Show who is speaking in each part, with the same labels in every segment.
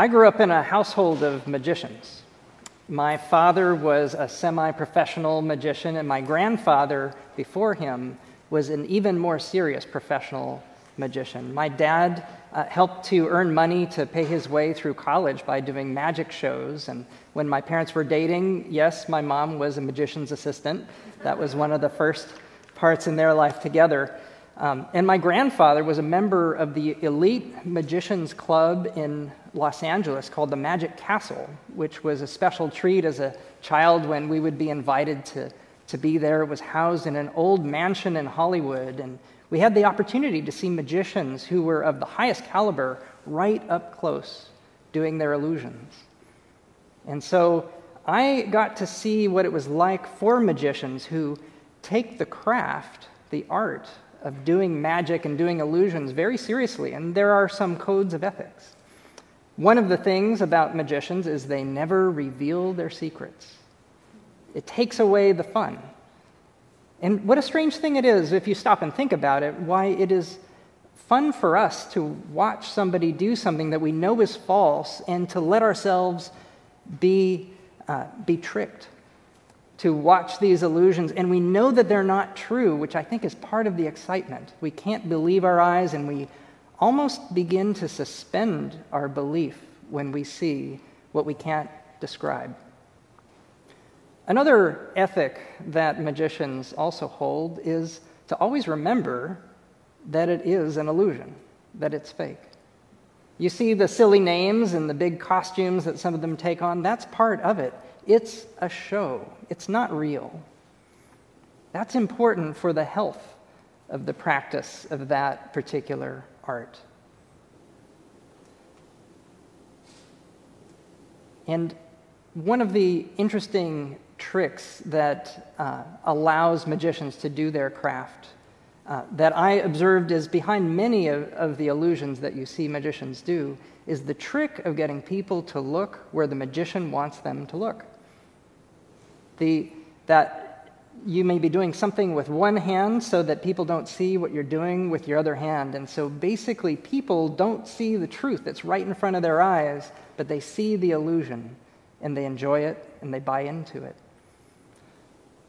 Speaker 1: I grew up in a household of magicians. My father was a semi professional magician, and my grandfather before him was an even more serious professional magician. My dad uh, helped to earn money to pay his way through college by doing magic shows. And when my parents were dating, yes, my mom was a magician's assistant. That was one of the first parts in their life together. Um, and my grandfather was a member of the elite magicians club in Los Angeles called the Magic Castle, which was a special treat as a child when we would be invited to, to be there. It was housed in an old mansion in Hollywood, and we had the opportunity to see magicians who were of the highest caliber right up close doing their illusions. And so I got to see what it was like for magicians who take the craft, the art of doing magic and doing illusions very seriously, and there are some codes of ethics. One of the things about magicians is they never reveal their secrets. It takes away the fun. And what a strange thing it is, if you stop and think about it, why it is fun for us to watch somebody do something that we know is false and to let ourselves be, uh, be tricked to watch these illusions, and we know that they're not true, which I think is part of the excitement. We can't believe our eyes, and we almost begin to suspend our belief when we see what we can't describe. Another ethic that magicians also hold is to always remember that it is an illusion, that it's fake. You see the silly names and the big costumes that some of them take on, that's part of it. It's a show, it's not real. That's important for the health of the practice of that particular art. And one of the interesting tricks that uh, allows magicians to do their craft uh, that I observed is behind many of, of the illusions that you see magicians do is the trick of getting people to look where the magician wants them to look the, that you may be doing something with one hand so that people don't see what you're doing with your other hand. And so basically, people don't see the truth that's right in front of their eyes, but they see the illusion and they enjoy it and they buy into it.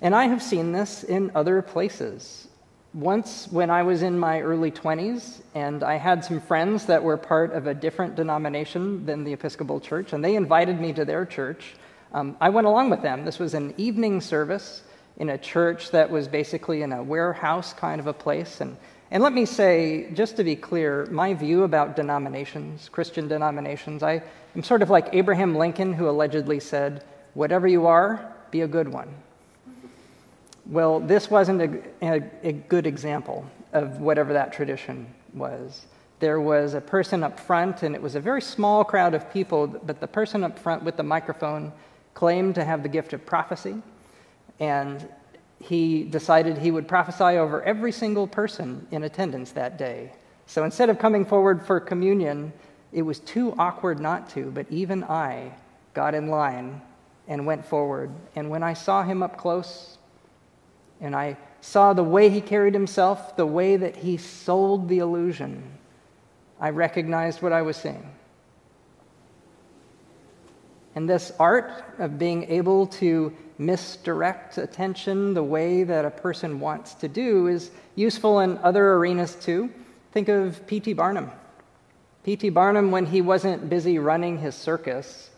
Speaker 1: And I have seen this in other places. Once, when I was in my early 20s, and I had some friends that were part of a different denomination than the Episcopal Church, and they invited me to their church. Um, I went along with them. This was an evening service in a church that was basically in a warehouse kind of a place. And, and let me say, just to be clear, my view about denominations, Christian denominations, I am sort of like Abraham Lincoln, who allegedly said, Whatever you are, be a good one. Well, this wasn't a, a, a good example of whatever that tradition was there was a person up front, and it was a very small crowd of people, but the person up front with the microphone claimed to have the gift of prophecy, and he decided he would prophesy over every single person in attendance that day. So instead of coming forward for communion, it was too awkward not to, but even I got in line and went forward. And when I saw him up close, and I saw the way he carried himself, the way that he sold the illusion, I recognized what I was seeing. And this art of being able to misdirect attention the way that a person wants to do is useful in other arenas too. Think of P.T. Barnum. P.T. Barnum, when he wasn't busy running his circus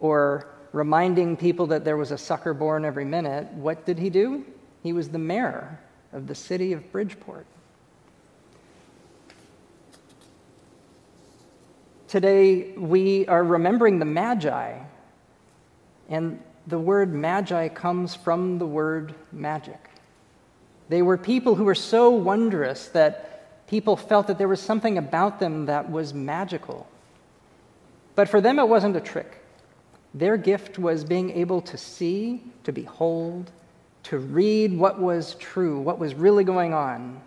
Speaker 1: or reminding people that there was a sucker born every minute, what did he do? He was the mayor of the city of Bridgeport. Today, we are remembering the Magi and the word magi comes from the word magic. They were people who were so wondrous that people felt that there was something about them that was magical. But for them, it wasn't a trick. Their gift was being able to see, to behold, to read what was true, what was really going on.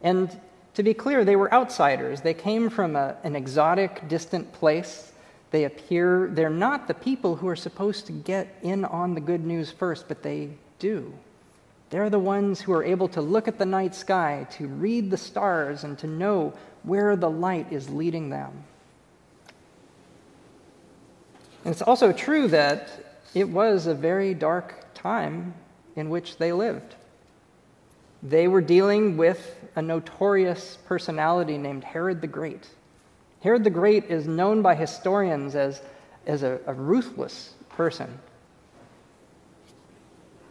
Speaker 1: And to be clear, they were outsiders. They came from a, an exotic, distant place. They appear, they're not the people who are supposed to get in on the good news first, but they do. They're the ones who are able to look at the night sky, to read the stars, and to know where the light is leading them. And it's also true that it was a very dark time in which they lived. They were dealing with a notorious personality named Herod the Great. Herod the Great is known by historians as, as a, a ruthless person.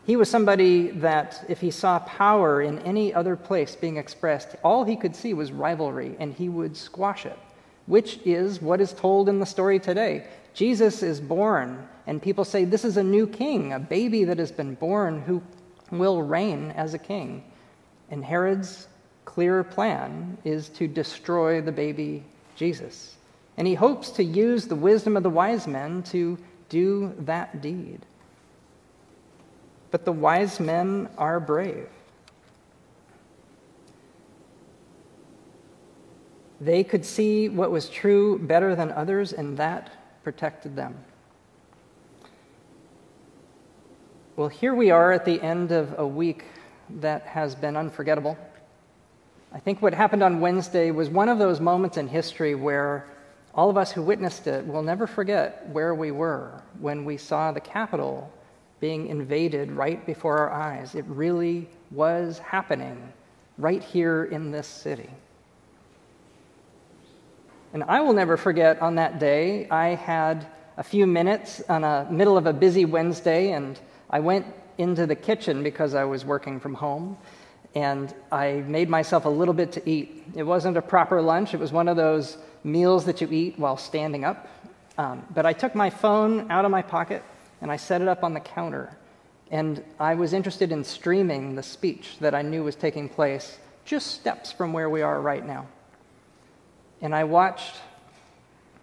Speaker 1: He was somebody that, if he saw power in any other place being expressed, all he could see was rivalry, and he would squash it, which is what is told in the story today. Jesus is born, and people say, This is a new king, a baby that has been born who will reign as a king. And Herod's clear plan is to destroy the baby Jesus. And he hopes to use the wisdom of the wise men to do that deed. But the wise men are brave. They could see what was true better than others, and that protected them. Well, here we are at the end of a week that has been unforgettable. I think what happened on Wednesday was one of those moments in history where all of us who witnessed it will never forget where we were when we saw the Capitol being invaded right before our eyes. It really was happening right here in this city. And I will never forget on that day, I had a few minutes on a middle of a busy Wednesday, and I went into the kitchen because I was working from home and I made myself a little bit to eat. It wasn't a proper lunch, it was one of those meals that you eat while standing up. Um, but I took my phone out of my pocket and I set it up on the counter. And I was interested in streaming the speech that I knew was taking place just steps from where we are right now. And I watched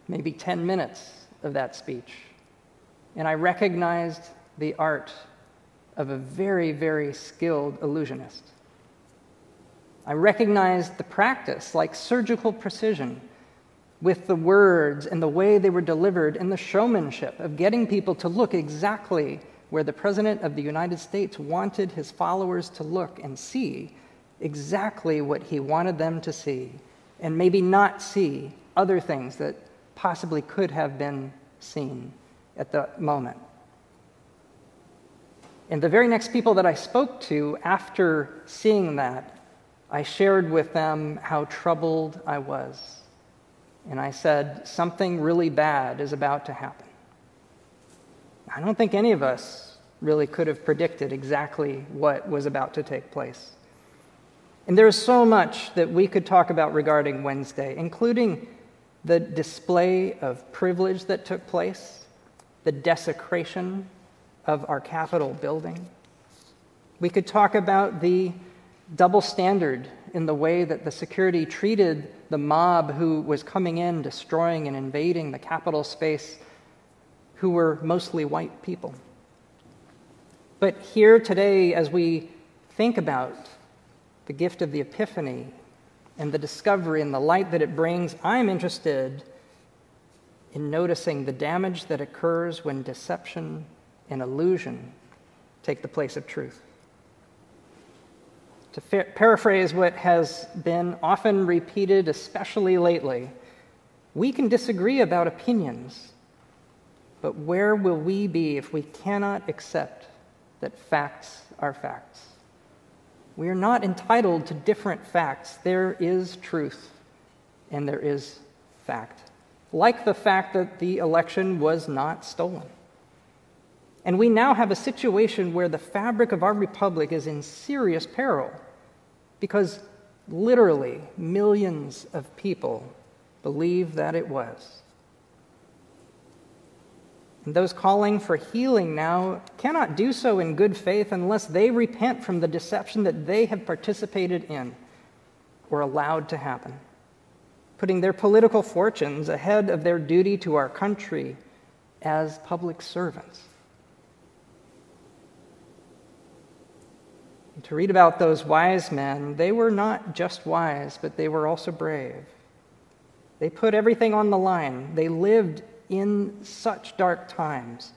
Speaker 1: maybe 10 minutes of that speech. And I recognized the art of a very, very skilled illusionist. I recognized the practice, like surgical precision, with the words and the way they were delivered and the showmanship of getting people to look exactly where the President of the United States wanted his followers to look and see exactly what he wanted them to see, and maybe not see other things that possibly could have been seen at the moment. And the very next people that I spoke to after seeing that I shared with them how troubled I was. And I said, Something really bad is about to happen. I don't think any of us really could have predicted exactly what was about to take place. And there's so much that we could talk about regarding Wednesday, including the display of privilege that took place, the desecration of our Capitol building. We could talk about the double standard in the way that the security treated the mob who was coming in, destroying and invading the Capitol space, who were mostly white people. But here today, as we think about the gift of the Epiphany and the discovery and the light that it brings, I'm interested in noticing the damage that occurs when deception and illusion take the place of truth. To fa- paraphrase what has been often repeated, especially lately, we can disagree about opinions, but where will we be if we cannot accept that facts are facts? We are not entitled to different facts. There is truth and there is fact, like the fact that the election was not stolen. And we now have a situation where the fabric of our republic is in serious peril because literally millions of people believe that it was. And those calling for healing now cannot do so in good faith unless they repent from the deception that they have participated in or allowed to happen, putting their political fortunes ahead of their duty to our country as public servants. To read about those wise men, they were not just wise, but they were also brave. They put everything on the line. They lived in such dark times.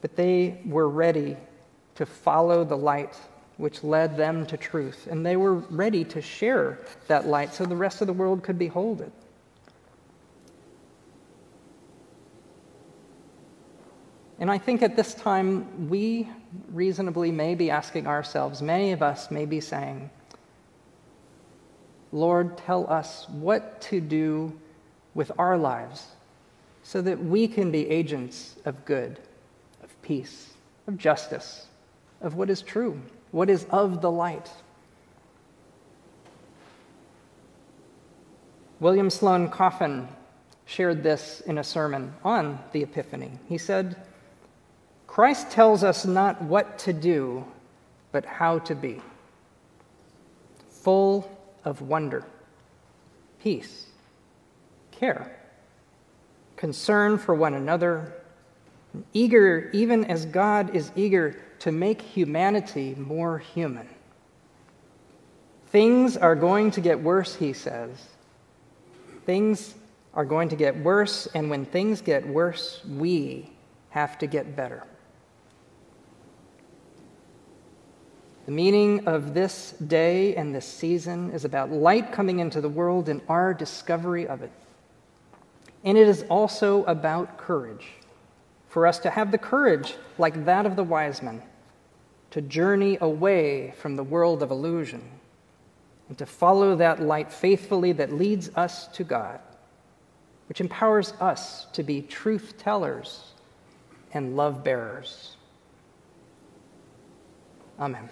Speaker 1: But they were ready to follow the light which led them to truth. And they were ready to share that light so the rest of the world could behold it. And I think at this time, we reasonably may be asking ourselves, many of us may be saying, Lord, tell us what to do with our lives so that we can be agents of good, of peace, of justice, of what is true, what is of the light. William Sloane Coffin shared this in a sermon on the Epiphany. He said, Christ tells us not what to do, but how to be. Full of wonder, peace, care, concern for one another, eager, even as God is eager to make humanity more human. Things are going to get worse, he says. Things are going to get worse, and when things get worse, we have to get better. The meaning of this day and this season is about light coming into the world and our discovery of it. And it is also about courage, for us to have the courage, like that of the wise men, to journey away from the world of illusion and to follow that light faithfully that leads us to God, which empowers us to be truth tellers and love bearers. Amen.